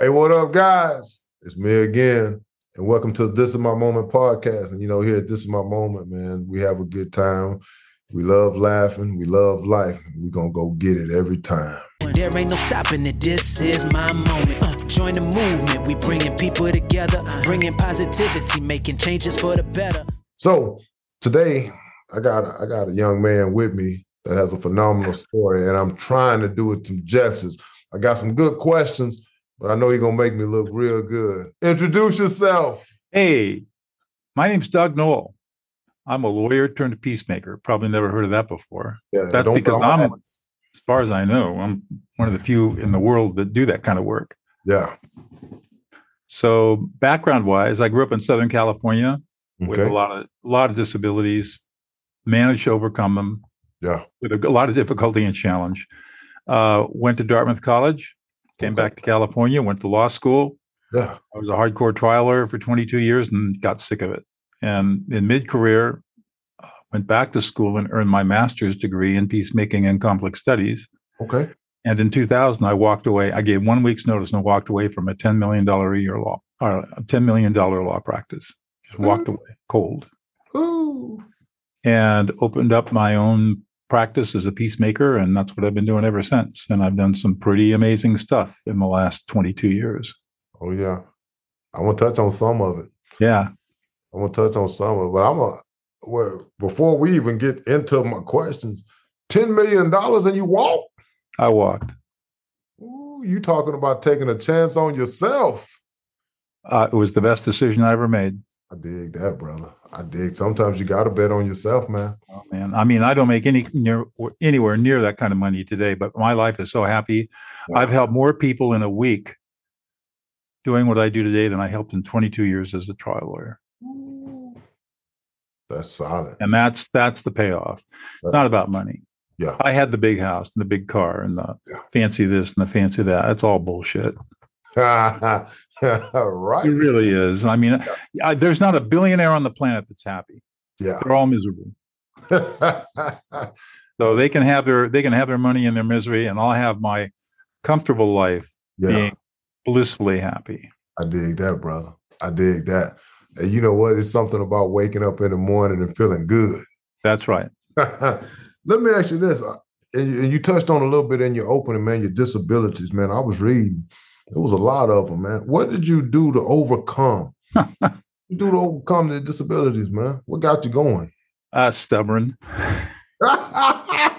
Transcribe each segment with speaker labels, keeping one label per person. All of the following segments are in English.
Speaker 1: Hey, what up, guys? It's me again, and welcome to This Is My Moment podcast. And you know, here at This Is My Moment, man, we have a good time. We love laughing. We love life. We're going to go get it every time.
Speaker 2: There ain't no stopping it. This is my moment. Uh, join the movement. We bringing people together, bringing positivity, making changes for the better.
Speaker 1: So today, I got a, I got a young man with me that has a phenomenal story, and I'm trying to do it some justice. I got some good questions, but I know you're gonna make me look real good. Introduce yourself.
Speaker 3: Hey, my name's Doug Noll. I'm a lawyer turned peacemaker. Probably never heard of that before.
Speaker 1: Yeah,
Speaker 3: That's because I'm, as far as I know, I'm one of the few in the world that do that kind of work.
Speaker 1: Yeah.
Speaker 3: So, background wise, I grew up in Southern California with a lot of a lot of disabilities, managed to overcome them
Speaker 1: Yeah.
Speaker 3: with a, a lot of difficulty and challenge. Uh, went to Dartmouth College, came back to California, went to law school,
Speaker 1: Yeah.
Speaker 3: I was a hardcore trial lawyer for 22 years and got sick of it. And in mid career, went back to school and earned my master's degree in peacemaking and conflict studies.
Speaker 1: Okay.
Speaker 3: And in 2000, I walked away. I gave one week's notice and walked away from a $10 million a year law, or a $10 million law practice. Just walked
Speaker 1: Mm.
Speaker 3: away cold
Speaker 1: Ooh.
Speaker 3: and opened up my own practice as a peacemaker. And that's what I've been doing ever since. And I've done some pretty amazing stuff in the last 22 years.
Speaker 1: Oh yeah. I want to touch on some of it.
Speaker 3: Yeah.
Speaker 1: I'm gonna touch on some of it, but I'm a well before we even get into my questions. Ten million dollars and you walk?
Speaker 3: I walked.
Speaker 1: Ooh, you talking about taking a chance on yourself?
Speaker 3: Uh, it was the best decision I ever made.
Speaker 1: I dig that, brother. I dig. Sometimes you got to bet on yourself, man.
Speaker 3: Oh man, I mean, I don't make any near anywhere near that kind of money today, but my life is so happy. I've helped more people in a week doing what I do today than I helped in 22 years as a trial lawyer,
Speaker 1: That's solid.
Speaker 3: and that's that's the payoff. It's not about money.
Speaker 1: Yeah.
Speaker 3: I had the big house and the big car and the
Speaker 1: Yeah.
Speaker 3: fancy this and the fancy that. That's all bullshit.
Speaker 1: right.
Speaker 3: It really is. I mean, I, there's not a billionaire on the planet that's happy.
Speaker 1: Yeah.
Speaker 3: They're all miserable. So they can have their they can have their money and their misery, and I'll have my comfortable life
Speaker 1: yeah.
Speaker 3: being blissfully happy.
Speaker 1: I dig that, brother. I dig that. And you know what? It's something about waking up in the morning and feeling good.
Speaker 3: That's right.
Speaker 1: Let me ask you this. uh, and you touched on a little bit in your opening, man, your disabilities, man. I was reading. There was a lot of them, man. What did you do to overcome? you do to overcome the disabilities, man? What got you going?
Speaker 3: Uh, stubborn.
Speaker 1: man,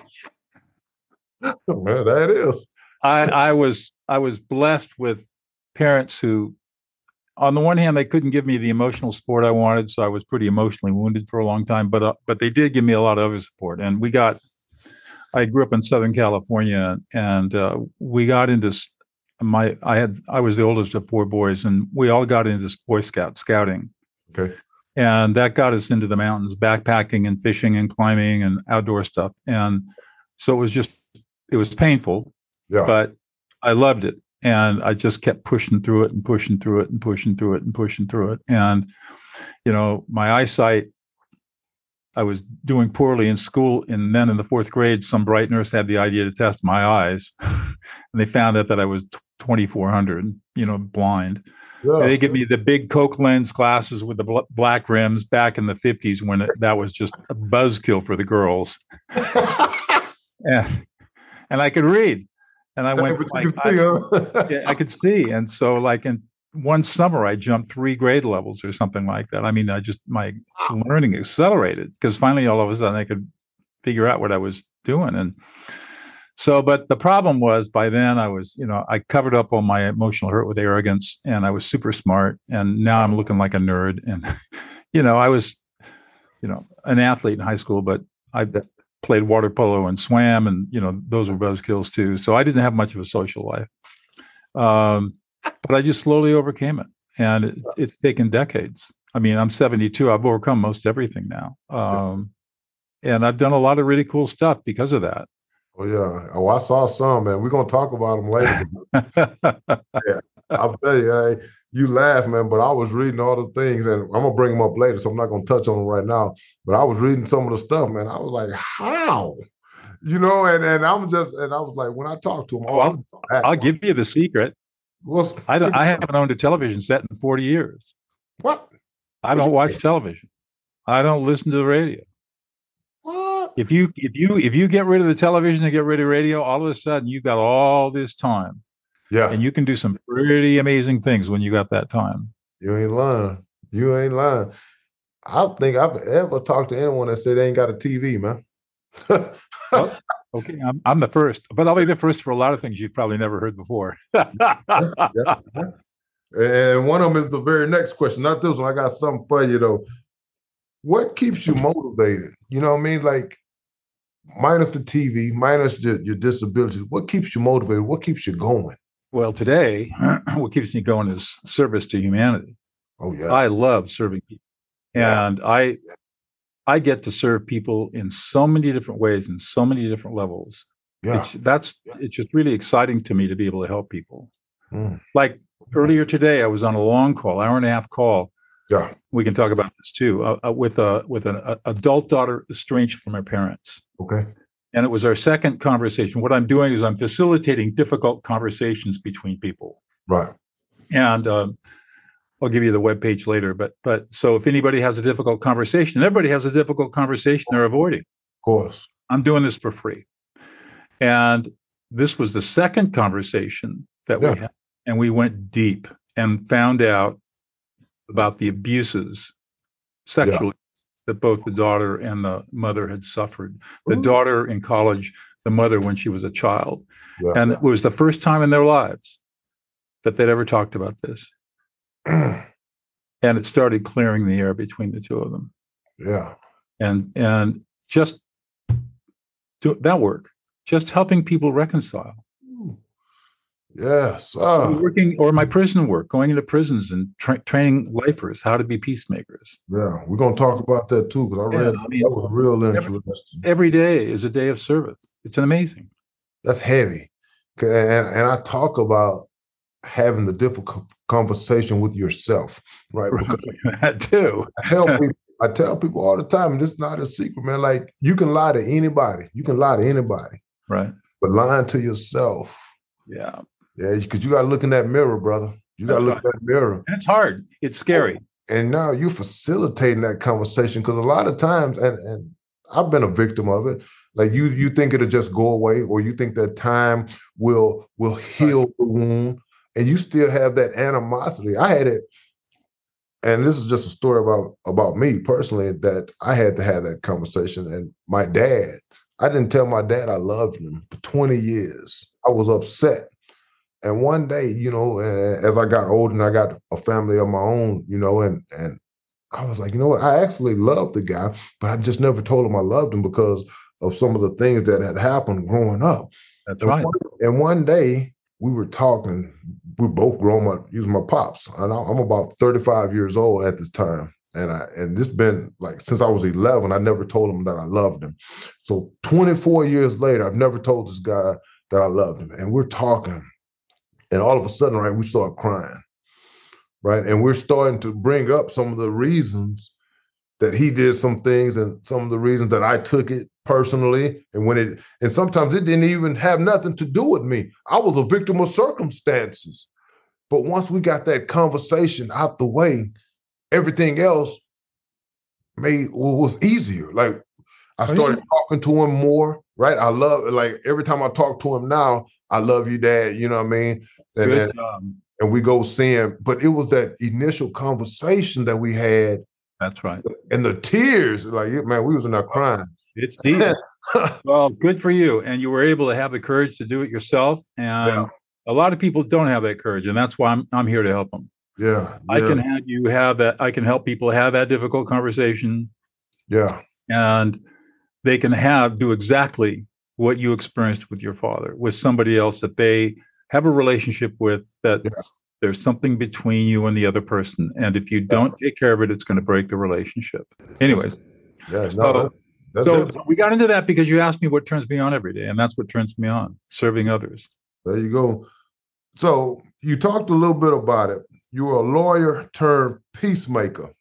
Speaker 1: that is.
Speaker 3: I, I was I was blessed with parents who, on the one hand, they couldn't give me the emotional support I wanted, so I was pretty emotionally wounded for a long time. But uh, but they did give me a lot of other support, and we got. I grew up in Southern California, and uh, we got into my. I had I was the oldest of four boys, and we all got into Boy Scout scouting.
Speaker 1: Okay.
Speaker 3: and that got us into the mountains backpacking and fishing and climbing and outdoor stuff and so it was just it was painful
Speaker 1: Yeah.
Speaker 3: but i loved it and i just kept pushing through it and pushing through it and pushing through it and pushing through it and you know my eyesight i was doing poorly in school and then in the fourth grade some bright nurse had the idea to test my eyes and they found out that i was 2400 you know blind
Speaker 1: yeah.
Speaker 3: they give me the big Coke lens glasses with the bl- black rims back in the 50s when it, that was just a buzzkill for the girls. And, and I could read. And I went, like, I, yeah, I could see. And so, like, in one summer, I jumped three grade levels or something like that. I mean, I just, my learning accelerated because finally, all of a sudden, I could figure out what I was doing. And so, but the problem was by then I was, you know, I covered up all my emotional hurt with arrogance and I was super smart. And now I'm looking like a nerd. And, you know, I was, you know, an athlete in high school, but I played water polo and swam and, you know, those were buzzkills too. So I didn't have much of a social life. Um, but I just slowly overcame it. And it, it's taken decades. I mean, I'm 72. I've overcome most everything now. Um, and I've done a lot of really cool stuff because of that.
Speaker 1: Oh yeah. Oh, I saw some, man. We're gonna talk about them later. yeah, I'll tell you, hey, you laugh, man, but I was reading all the things, and I'm gonna bring them up later, so I'm not gonna touch on them right now. But I was reading some of the stuff, man. I was like, how? You know, and and I'm just, and I was like, when I talk to him,
Speaker 3: Oh, I'll, I'll give you the secret.
Speaker 1: Well,
Speaker 3: I don't. I haven't owned a television set in forty years.
Speaker 1: what?
Speaker 3: I don't watch television. I don't listen to the radio. If you if you if you get rid of the television and get rid of radio, all of a sudden you've got all this time,
Speaker 1: Yeah,
Speaker 3: and you can do some pretty amazing things when you got that time.
Speaker 1: you ain't lying. You ain't lying. I don't think I've ever talked to anyone that said they ain't got a TV, man.
Speaker 3: Oh, okay, I'm, I'm the first, but I'll be the first for a lot of things you've probably never heard before.
Speaker 1: Yeah. And one of them is the very next question. Not this one. I got something for you though. What keeps you motivated? You know what I mean? Like minus the TV, minus your, your disabilities. What keeps you motivated? What keeps you going?
Speaker 3: well, today, what keeps me going is service to humanity.
Speaker 1: Oh yeah.
Speaker 3: I love serving people,
Speaker 1: Yeah.
Speaker 3: and I I get to serve people in so many different ways and so many different levels.
Speaker 1: yeah.
Speaker 3: It's, that's it's just really exciting to me to be able to help people.
Speaker 1: Mm.
Speaker 3: Like earlier today, I was on a long call, hour and a half call.
Speaker 1: Yeah.
Speaker 3: We can talk about this too. Uh, uh, with a with an uh, adult daughter estranged from her parents,
Speaker 1: Okay.
Speaker 3: and it was our second conversation. What I'm doing is I'm facilitating difficult conversations between people.
Speaker 1: Right.
Speaker 3: and um, I'll give you the web page later. But but so if anybody has a difficult conversation, everybody has a difficult conversation they're avoiding.
Speaker 1: Of course.
Speaker 3: I'm doing this for free, and this was the second conversation that
Speaker 1: Yeah.
Speaker 3: we had, and we went deep and found out about the abuses sexually that both the daughter and the mother had suffered. The
Speaker 1: Ooh.
Speaker 3: daughter in college, the mother when she was a child,
Speaker 1: Yeah.
Speaker 3: and it was the first time in their lives that they'd ever talked about this and it started clearing the air between the two of them
Speaker 1: yeah.
Speaker 3: and and just do that work just helping people reconcile
Speaker 1: Yes. Uh,
Speaker 3: working or my prison work going into prisons and tra- training lifers how to be peacemakers
Speaker 1: yeah. We're gonna talk about that too because I
Speaker 3: Yeah,
Speaker 1: read
Speaker 3: I mean,
Speaker 1: that was real
Speaker 3: every-
Speaker 1: interesting.
Speaker 3: every day is a day of service it's amazing
Speaker 1: That's heavy, And and I talk about having the difficult conversation with yourself, right? Because
Speaker 3: that too
Speaker 1: I tell people, I tell people all the time, and this is not a secret, man. Like you can lie to anybody, you can lie to anybody,
Speaker 3: right
Speaker 1: but lying to yourself,
Speaker 3: yeah
Speaker 1: yeah, because you got to look in that mirror, brother. You got to
Speaker 3: That's
Speaker 1: look in that mirror,
Speaker 3: it's hard it's scary oh,
Speaker 1: and now you're facilitating that conversation because a lot of times, and and I've been a victim of it. Like you, you think it'll just go away, or you think that time will will heal the wound, and you still have that animosity. I had it, and this is just a story about about me personally that I had to have that conversation. And my dad, I didn't tell my dad I loved him for 20 years. I was upset. And one day, you know, as I got older and I got a family of my own, you know, and and I was like, you know what? I actually loved the guy, but I just never told him I loved him because of some of the things that had happened growing up.
Speaker 3: that's
Speaker 1: And
Speaker 3: right
Speaker 1: one, and one day we were talking. We both grown up using my pops, and I'm about 35 years old at this time. And I and this been like since I was 11. I never told him that I loved him. So 24 years later, I've never told this guy that I loved him. And we're talking, and all of a sudden, right, we start crying, right, and we're starting to bring up some of the reasons that he did some things and some of the reasons that I took it personally. And when it, and sometimes it didn't even have nothing to do with me. I was a victim of circumstances. But once we got that conversation out the way, everything else made was easier. Like I
Speaker 3: Oh, yeah.
Speaker 1: started talking to him more, right? I love like every time I talk to him now, I love you, Dad. You know what I mean? And then
Speaker 3: um,
Speaker 1: and we go see him. But it was that initial conversation that we had
Speaker 3: that's right
Speaker 1: and the tears, like man, we was in there crying.
Speaker 3: it's deep Well, good for you. And you were able to have the courage to do it yourself. And
Speaker 1: Yeah.
Speaker 3: a lot of people don't have that courage. And that's why I'm, I'm here to help them.
Speaker 1: Yeah,
Speaker 3: I
Speaker 1: yeah,
Speaker 3: can have you have that. I can help people have that difficult conversation
Speaker 1: yeah,
Speaker 3: and they can have do exactly what you experienced with your father, with somebody else that they have a relationship with that
Speaker 1: Yeah.
Speaker 3: there's something between you and the other person. And if you don't take care of it, it's going to break the relationship. Anyways,
Speaker 1: yeah. No,
Speaker 3: so- so we got into that because you asked me what turns me on every day. And that's what turns me on serving others.
Speaker 1: There you go. So you talked a little bit about it. You were a lawyer turned peacemaker.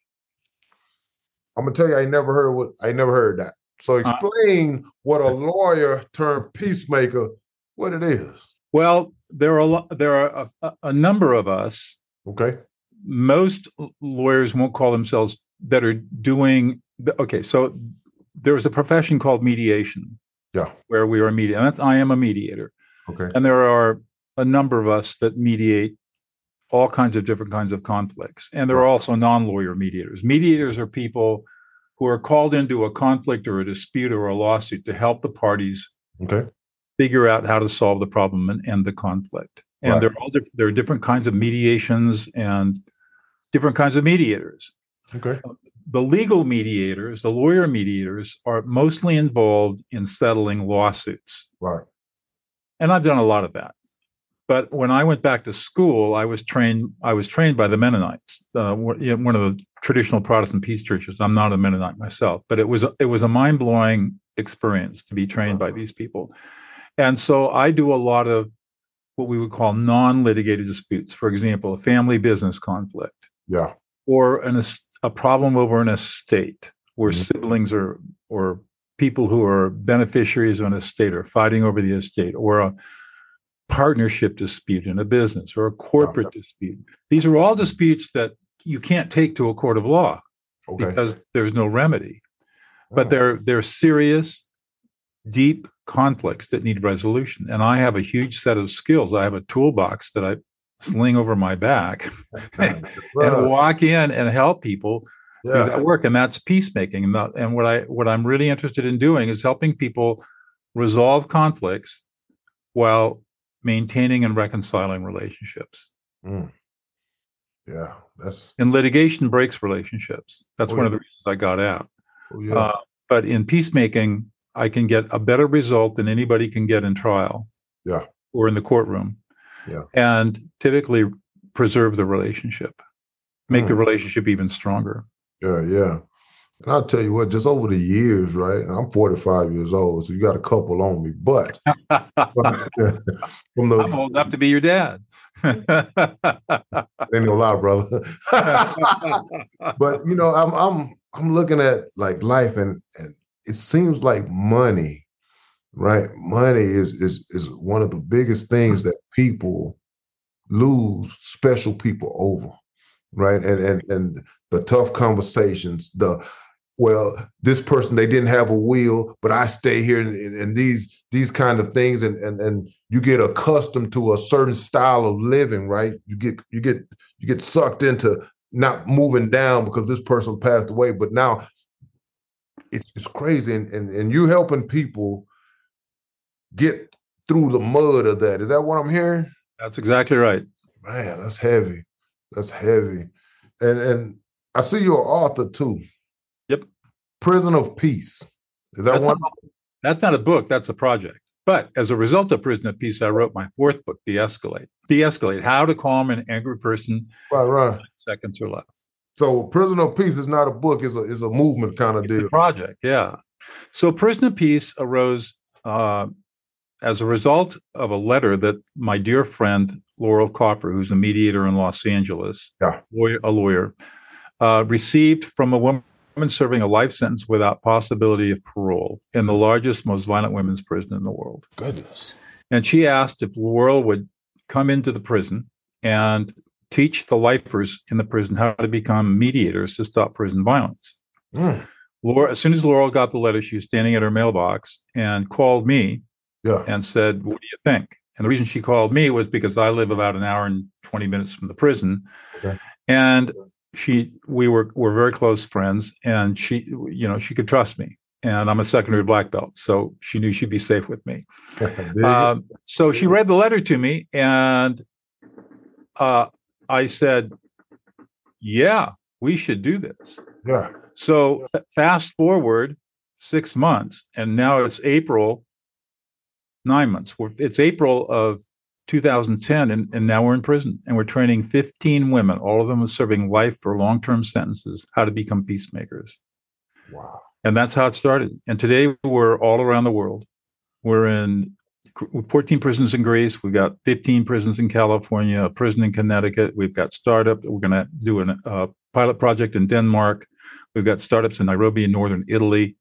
Speaker 1: I'm gonna tell you, I never heard what I never heard that. So uh, explain what a lawyer turned peacemaker, what it is.
Speaker 3: Well, there are there are a, a number of us.
Speaker 1: Okay.
Speaker 3: Most lawyers won't call themselves that are doing. Okay, so there is a profession called mediation.
Speaker 1: Yeah.
Speaker 3: Where we are media. That's I am a mediator.
Speaker 1: Okay.
Speaker 3: And there are a number of us that mediate all kinds of different kinds of conflicts. And there are also non-lawyer mediators. Mediators are people who are called into a conflict or a dispute or a lawsuit to help the parties
Speaker 1: Okay.
Speaker 3: figure out how to solve the problem and end the conflict. And
Speaker 1: Right.
Speaker 3: there are all diff- there are different kinds of mediations and different kinds of mediators.
Speaker 1: Okay.
Speaker 3: Um, the legal mediators, the lawyer mediators, are mostly involved in settling lawsuits.
Speaker 1: Right.
Speaker 3: and I've done a lot of that. But when I went back to school, I was trained. I was trained by the Mennonites, uh, one you know, one of the traditional Protestant peace churches. I'm not a Mennonite myself, but it was it was a mind blowing experience to be trained by these people. And so I do a lot of what we would call non litigated disputes. For example, a family business conflict
Speaker 1: Yeah.
Speaker 3: or an a problem over an estate where
Speaker 1: Mhm.
Speaker 3: siblings or or people who are beneficiaries of an estate are fighting over the estate or a partnership dispute in a business or a corporate dispute. These are all disputes that you can't take to a court of law
Speaker 1: Okay.
Speaker 3: because there's no remedy. But
Speaker 1: Oh,
Speaker 3: they're they're serious deep conflicts that need resolution. And i have a huge set of skills. I have a toolbox that i sling over my back and walk in and help people do that work. And that's peacemaking. And, and what i what i'm really interested in doing is helping people resolve conflicts while maintaining and reconciling relationships
Speaker 1: Mm. Yeah. That's.
Speaker 3: and litigation breaks relationships that's
Speaker 1: Oh,
Speaker 3: one of the reasons i got out
Speaker 1: Oh, yeah.
Speaker 3: uh, but in peacemaking i can get a better result than anybody can get in trial
Speaker 1: Yeah.
Speaker 3: or in the courtroom
Speaker 1: Yeah.
Speaker 3: and typically preserve the relationship make the
Speaker 1: Mm.
Speaker 3: relationship even stronger
Speaker 1: Yeah, yeah. And I'll tell you what, just over the years, right? I'm 45 years old, so you got a couple on me. But from the
Speaker 3: i'm old enough to be your dad
Speaker 1: ain't no lie, brother. but you know, I'm I'm I'm looking at like life and, and it seems like money, right? Money is is is one of the biggest things that people lose special people over, right? And and and the tough conversations, the well, this person they didn't have a will, but I stay here and, and, these these kind of things, and and and you get accustomed to a certain style of living, right? You get you get you get sucked into not moving down because this person passed away, but now it's it's crazy, and and, and you helping people get through the mud of that. Is that what I'm hearing?
Speaker 3: That's exactly right.
Speaker 1: Man, that's heavy. That's heavy. And and I see you're an author too. Prison of Peace. Is that
Speaker 3: That's
Speaker 1: one?
Speaker 3: not, that's not a book, that's a project. But as a result of Prison of Peace, I wrote my fourth book, De Escalate. De Escalate How to Calm an Angry Person
Speaker 1: Right, right.
Speaker 3: Seconds or Less.
Speaker 1: So Prison of Peace is not a book, it's a it's a movement kind of
Speaker 3: It's a
Speaker 1: deal.
Speaker 3: project, yeah. So Prison of Peace arose uh, as a result of a letter that my dear friend Laurel Kaufer, who's a mediator in Los Angeles,
Speaker 1: Yeah.
Speaker 3: lawyer, a lawyer, uh, received from a woman serving a life sentence without possibility of parole in the largest, most violent women's prison in the world.
Speaker 1: Goodness.
Speaker 3: And she asked if Laurel would come into the prison and teach the lifers in the prison how to become mediators to stop prison violence.
Speaker 1: Mm,
Speaker 3: Laura, as soon as Laurel got the letter, she was standing at her mailbox and called me
Speaker 1: yeah.
Speaker 3: and said, What do you think? And the reason she called me was because I live about an hour and 20 minutes from the prison.
Speaker 1: Okay.
Speaker 3: And she, we were, were very close friends and she, you know, she could trust me. And I'm a secondary black belt. So she knew she'd be safe with me. Um, so she read the letter to me, and uh, I said, "Yeah, we should do this."
Speaker 1: yeah.
Speaker 3: So fast forward six months, and now it's April. Nine months. It's April of 2010, and, and now we're in prison, and we're training 15 women. All of them are serving life or long-term sentences. How to become peacemakers.
Speaker 1: Wow.
Speaker 3: And that's how it started. And today we're all around the world. We're in 14 prisons in Greece. We've got 15 prisons in California, a prison in Connecticut. We've got startup. We're going to do a uh, pilot project in Denmark. We've got startups in Nairobi in northern Italy.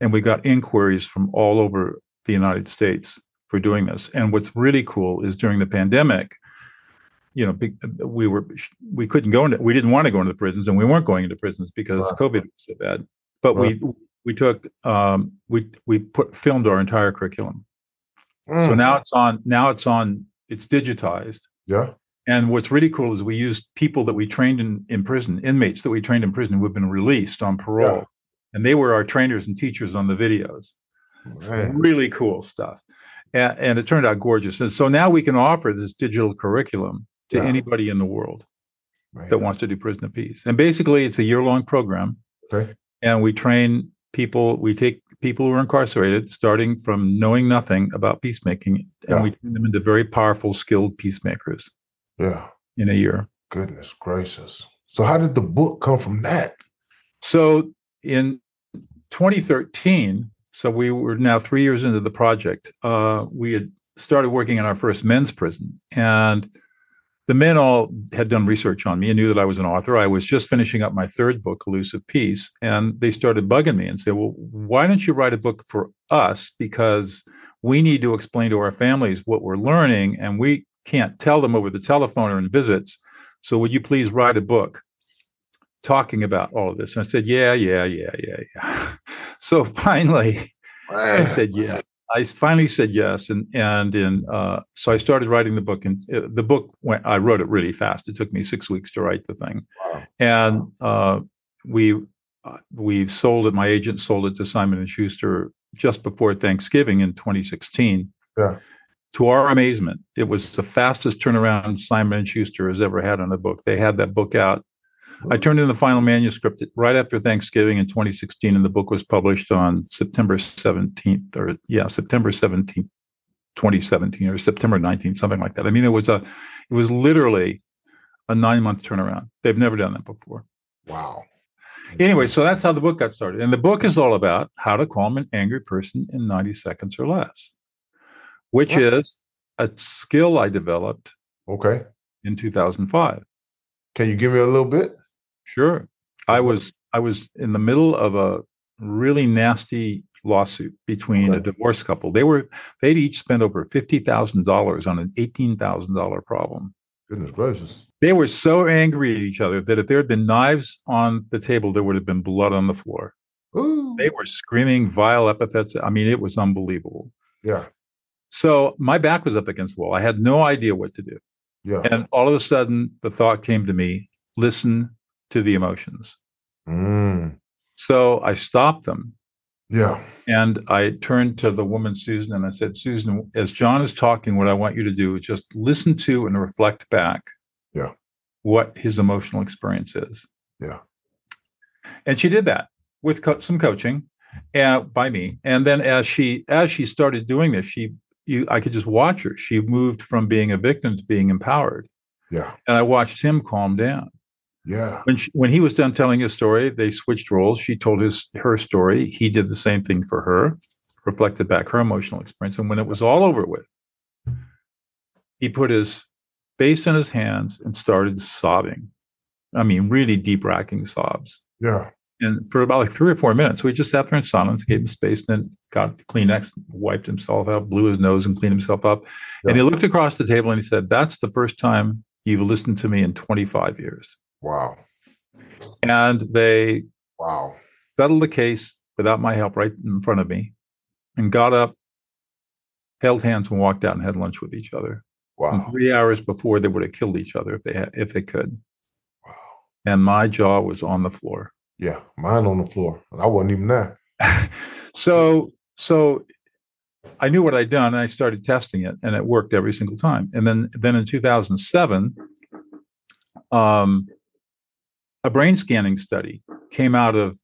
Speaker 3: And we've got inquiries from all over the United States for doing this. And what's really cool is during the pandemic, you know, we were we couldn't go into we didn't want to go into the prisons, and we weren't going into prisons because
Speaker 1: Right.
Speaker 3: COVID was so bad. But we we took um, we we put filmed our entire curriculum. So
Speaker 1: Mm,
Speaker 3: now it's on now it's on it's digitized.
Speaker 1: yeah,
Speaker 3: And what's really cool is we used people that we trained in, in prison, inmates that we trained in prison who have been released on parole.
Speaker 1: Yeah.
Speaker 3: And they were our trainers and teachers on the videos. It's
Speaker 1: man.
Speaker 3: really cool stuff. And, and it turned out gorgeous. And so now we can offer this digital curriculum to anybody in the world
Speaker 1: man.
Speaker 3: that wants to do prison of peace. And basically, it's a year long program.
Speaker 1: Okay.
Speaker 3: And we train people, we take people who are incarcerated, starting from knowing nothing about peacemaking, and
Speaker 1: Yeah.
Speaker 3: we turn them into very powerful, skilled peacemakers
Speaker 1: Yeah,
Speaker 3: in a year.
Speaker 1: goodness gracious. So how did the book come from that?
Speaker 3: So in 2013, so we were now three years into the project, uh, we had started working in our first men's prison. And the men all had done research on me and knew that I was an author. I was just finishing up my third book, Elusive Peace. And they started bugging me and say, Well, why don't you write a book for us? Because we need to explain to our families what we're learning, and we can't tell them over the telephone or in visits. So would you please write a book talking about all of this? And I said, Yeah, yeah, yeah, yeah, yeah. So finally, I said yeah. I finally said yes, and and in uh, so I started writing the book, and uh, the book went. I wrote it really fast. It took me six weeks to write the thing,
Speaker 1: Wow.
Speaker 3: and uh, we uh, we sold it. My agent sold it to Simon and Schuster just before Thanksgiving in 2016.
Speaker 1: Yeah.
Speaker 3: To our amazement, it was the fastest turnaround Simon and Schuster has ever had on a book. They had that book out. I turned in the final manuscript right after Thanksgiving in 2016, and the book was published on September 17th, or yeah, September 17th, 2017, or September 19th, something like that. I mean, it was a, it was literally a nine month turnaround. They've never done that before.
Speaker 1: wow.
Speaker 3: Anyway, so that's how the book got started. And the book is all about how to calm an angry person in 90 seconds or less, which is a skill I developed
Speaker 1: Okay.
Speaker 3: in 2005.
Speaker 1: Can you give me a little bit?
Speaker 3: Sure. I was I was in the middle of a really nasty lawsuit between a
Speaker 1: Okay.
Speaker 3: divorce couple. They were they'd each spent over fifty thousand dollars on an eighteen thousand dollar problem.
Speaker 1: Goodness gracious.
Speaker 3: They were so angry at each other that if there had been knives on the table, there would have been blood on the floor.
Speaker 1: Ooh.
Speaker 3: They were screaming vile epithets. I mean, it was unbelievable.
Speaker 1: Yeah.
Speaker 3: So my back was up against the wall. I had no idea what to do.
Speaker 1: Yeah.
Speaker 3: And all of a sudden, the thought came to me listen to the emotions.
Speaker 1: Mm.
Speaker 3: So I stopped them
Speaker 1: Yeah.
Speaker 3: and I turned to the woman, Susan, and I said, Susan, as John is talking, what I want you to do is just listen to and reflect back
Speaker 1: Yeah.
Speaker 3: what his emotional experience is.
Speaker 1: Yeah.
Speaker 3: And she did that with co- some coaching uh, by me. And then as she as she started doing this, she you I could just watch her. She moved from being a victim to being empowered.
Speaker 1: Yeah.
Speaker 3: And I watched him calm down.
Speaker 1: Yeah.
Speaker 3: when she, when he was done telling his story, they switched roles. She told his her story. He did the same thing for her, reflected back her emotional experience. And when it was all over with, he put his face in his hands and started sobbing. I mean, really deep racking sobs.
Speaker 1: Yeah.
Speaker 3: And for about like three or four minutes, we just sat there in silence, gave him space, and then got the Kleenex, wiped himself out, blew his nose, and cleaned himself up. And he looked across the table and he said, "That's the first time you've listened to me in 25 years."
Speaker 1: Wow.
Speaker 3: And they
Speaker 1: Wow.
Speaker 3: settled the case without my help right in front of me and got up, held hands, and walked out and had lunch with each other. And
Speaker 1: Wow.
Speaker 3: three hours before they would have killed each other if they had, if they could.
Speaker 1: Wow.
Speaker 3: And my jaw was on the floor.
Speaker 1: Yeah. Mine on the floor. And I wasn't even there.
Speaker 3: so so I knew what I'd done and I started testing it and it worked every single time. And then then in 2007 um a brain scanning study came out of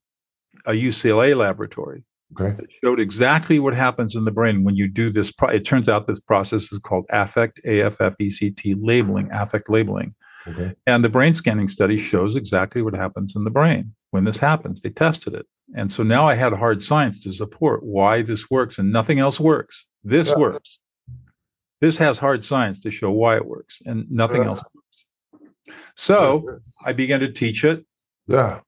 Speaker 3: a UCLA laboratory
Speaker 1: Okay.
Speaker 3: that showed exactly what happens in the brain when you do this. Pro- it turns out this process is called affect, A F F E C T labeling, affect labeling.
Speaker 1: Okay.
Speaker 3: And the brain scanning study shows exactly what happens in the brain when this happens. They tested it. And so now I had hard science to support why this works and nothing else works. This
Speaker 1: Yeah.
Speaker 3: works. This has hard science to show why it works and nothing
Speaker 1: Yeah.
Speaker 3: else works. So I began to teach it
Speaker 1: Yeah.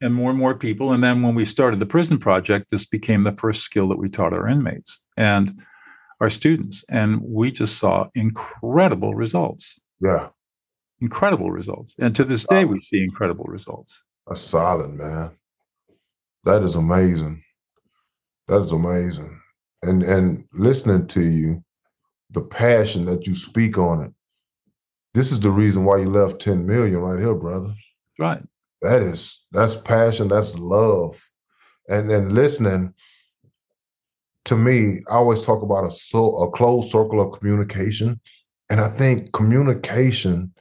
Speaker 3: and more and more people. And then when we started the prison project, this became the first skill that we taught our inmates. And our students, and we just saw incredible results.
Speaker 1: Yeah.
Speaker 3: Incredible results. And to this day, we see incredible results.
Speaker 1: That's solid, man. That is amazing. That is amazing. And and listening to you, the passion that you speak on it. This is the reason why you left 10 million right here, brother.
Speaker 3: Right.
Speaker 1: That is that's passion, that's love. And then listening to me, I always talk about a so a closed circle of communication. And I think communication,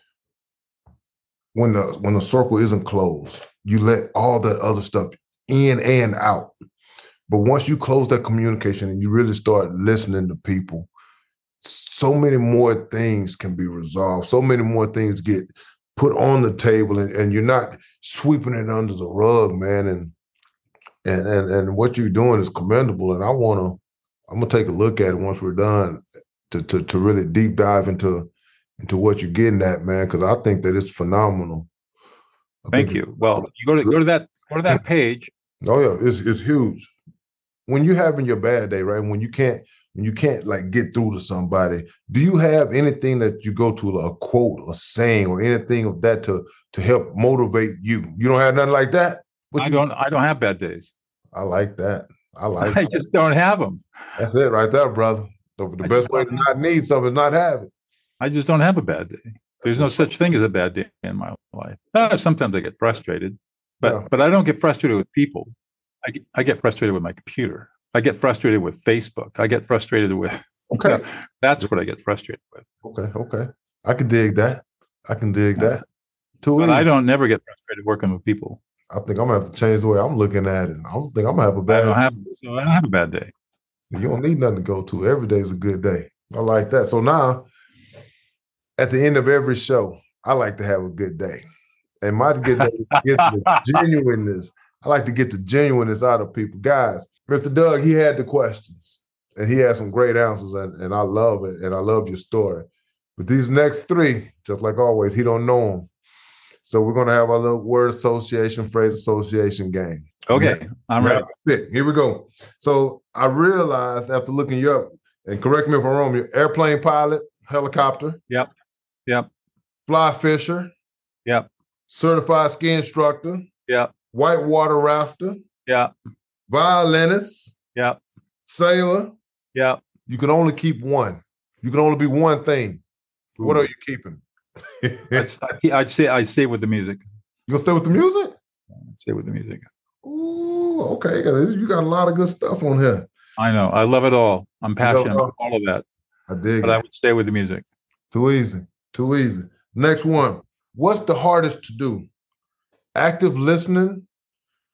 Speaker 1: when the when the circle isn't closed, you let all that other stuff in and out. But once you close that communication and you really start listening to people, so many more things can be resolved. So many more things get put on the table and, and you're not sweeping it under the rug, man. And and and and what you're doing is commendable. And I wanna I'm gonna take a look at it once we're done to to to really deep dive into into what you're getting at, man, because I think that it's phenomenal. I
Speaker 3: Thank you. Well, you go to go to that go to that page.
Speaker 1: Oh yeah, it's it's huge. When you're having your bad day, right? When you can't when you can't like get through to somebody, do you have anything that you go to a quote, or saying, or anything of that to to help motivate you? You don't have nothing like that. What
Speaker 3: I
Speaker 1: you
Speaker 3: don't I don't have bad days.
Speaker 1: I like that. I like
Speaker 3: I
Speaker 1: that.
Speaker 3: just don't have them.
Speaker 1: That's it right there, brother. The, the best way to not need something is not have it.
Speaker 3: I just don't have a bad day. There's no such thing as a bad day in my life. Uh, sometimes I get frustrated, but
Speaker 1: Yeah.
Speaker 3: but I don't get frustrated with people. I get, I get frustrated with my computer. I get frustrated with Facebook. I get frustrated with
Speaker 1: Okay.
Speaker 3: that's what I get frustrated with.
Speaker 1: Okay. Okay. I can dig that. I can dig that. Too
Speaker 3: But
Speaker 1: easy.
Speaker 3: I don't never get frustrated working with people.
Speaker 1: I think I'm gonna have to change the way I'm looking at it. I don't think I'm gonna have a
Speaker 3: I
Speaker 1: bad
Speaker 3: don't have so I don't have a bad day.
Speaker 1: You don't need nothing to go to. Every day is a good day. I like that. So now, at the end of every show, I like to have a good day. And my good day the genuineness. I like to get the genuineness out of people. Guys, Mr. Doug, he had the questions and he had some great answers, and, and I love it. And I love your story. But these next three, just like always, he don't know them. So we're gonna have our little word association, phrase association game.
Speaker 3: Okay, I'm
Speaker 1: Yeah,
Speaker 3: ready.
Speaker 1: fit. Here we go. So I realized after looking you up, and correct me if I'm wrong, you're airplane pilot, helicopter.
Speaker 3: Yep. Yep.
Speaker 1: Fly fisher.
Speaker 3: Yep.
Speaker 1: Certified ski instructor.
Speaker 3: Yep.
Speaker 1: Whitewater rafter.
Speaker 3: Yeah,
Speaker 1: Violinist.
Speaker 3: yeah,
Speaker 1: Sailor.
Speaker 3: yeah.
Speaker 1: You can only keep one. You can only be one thing. What are you keeping?
Speaker 3: I'd, I'd, I'd say I'd stay with the music.
Speaker 1: You gonna stay with the music?
Speaker 3: I'd stay with the music.
Speaker 1: Ooh, okay. You got a lot of good stuff on here.
Speaker 3: I know. I love it all. I'm passionate about all of that.
Speaker 1: I dig
Speaker 3: But
Speaker 1: it.
Speaker 3: I would stay with the music.
Speaker 1: Too easy. Too easy. Next one. What's the hardest to do? Active listening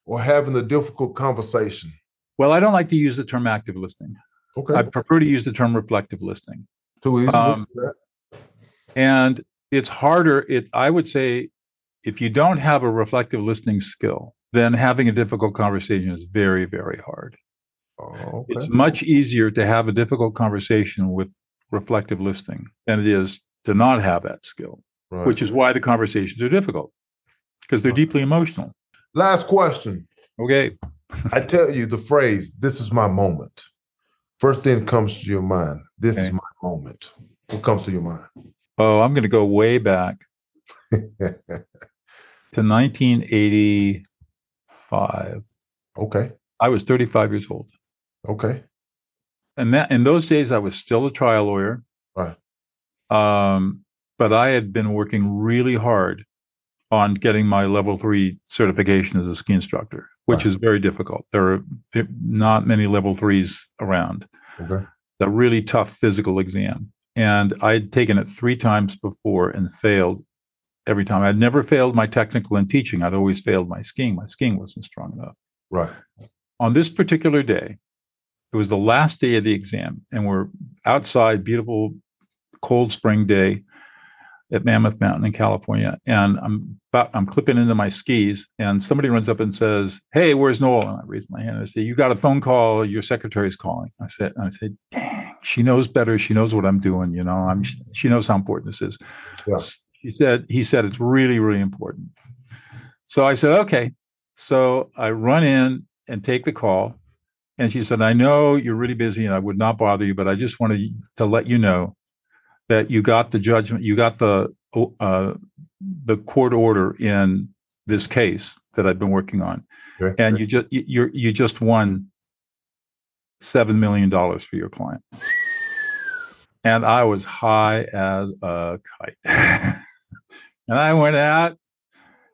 Speaker 1: or having a difficult conversation?
Speaker 3: Well, I don't like to use the term active listening.
Speaker 1: Okay.
Speaker 3: I prefer to use the term reflective listening.
Speaker 1: Too easy.
Speaker 3: um, And it's harder. It I would say if you don't have a reflective listening skill, then having a difficult conversation is very, very hard.
Speaker 1: oh,
Speaker 3: It's much easier to have a difficult conversation with reflective listening than it is to not have that skill,
Speaker 1: Right.
Speaker 3: which is why the conversations are difficult because they're deeply emotional.
Speaker 1: Last question.
Speaker 3: Okay.
Speaker 1: I tell you the phrase, this is my moment. First thing comes to your mind, this is my moment. What comes to your mind?
Speaker 3: Oh, I'm going to go way back to 1985.
Speaker 1: okay.
Speaker 3: I was 35 years old.
Speaker 1: Okay.
Speaker 3: and that in those days I was still a trial lawyer.
Speaker 1: Right.
Speaker 3: Um, but I had been working really hard on getting my level three certification as a ski instructor, which
Speaker 1: Right.
Speaker 3: is very difficult. There are eh, not many level threes around.
Speaker 1: Okay.
Speaker 3: A really tough physical exam. And I'd taken it three times before and failed every time. I'd never failed my technical and teaching. I'd always failed my skiing. My skiing wasn't strong enough
Speaker 1: Right.
Speaker 3: on this particular day, it was the last day of the exam, and we're outside, beautiful cold spring day at Mammoth Mountain in California. And I'm about, I'm clipping into my skis, and somebody runs up and says, "Hey, where's Noll?" And I raise my hand and I say, "You got a phone call? Your secretary's calling." I said, I said, "Dang, she knows better. She knows what I'm doing. You know, I'm she knows how important this is."
Speaker 1: Yeah.
Speaker 3: She said, "He said it's really, really important." So I said, "Okay." So I run in and take the call. And she said, I know you're really busy and I would not bother you, but I just wanted to let you know that you got the judgment, you got the uh, the court order in this case that I've been working on,
Speaker 1: Okay.
Speaker 3: and you just you you just won seven million dollars for your client, and I was high as a kite, and I went out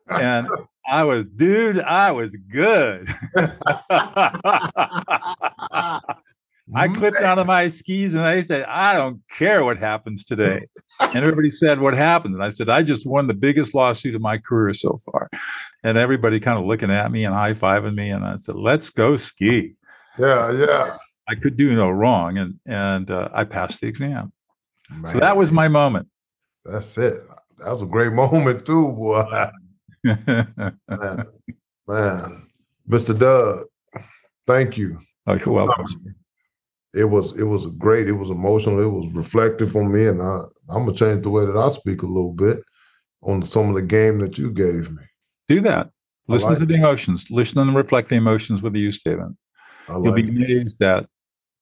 Speaker 3: and I was, dude, I was good. I clipped out of my skis and I said, I don't care what happens today. And everybody said, What happened? And I said, I just won the biggest lawsuit of my career so far. And everybody kind of looking at me and high fiving me. And I said, Let's go ski.
Speaker 1: Yeah, yeah.
Speaker 3: I could do no wrong. And and uh, I passed the exam. Man, so that was my moment.
Speaker 1: That's it. That was a great moment too, boy. man, man, Mr. Doug, thank you.
Speaker 3: Oh, you're welcome.
Speaker 1: It was it was great. It was emotional. It was reflective on me, and I I'm gonna change the way that I speak a little bit on some of the game that you gave me.
Speaker 3: Do that. Listen like to the emotions. Listen and reflect the emotions with the you statement. Like You'll be amazed at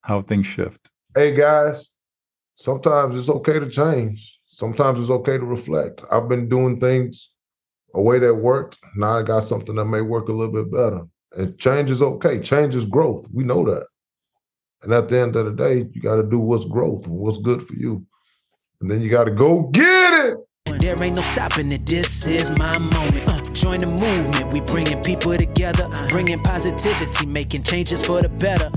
Speaker 3: how things shift.
Speaker 1: Hey guys, sometimes it's okay to change. Sometimes it's okay to reflect. I've been doing things a way that worked. Now I got something that may work a little bit better. And change is okay. Change is growth. We know that. And at the end of the day, you got to do what's growth and what's good for you. And then you got to go get it.
Speaker 2: There ain't no stopping it. This is my moment. Uh, join the movement. We bringing people together, bringing positivity, making changes for the better.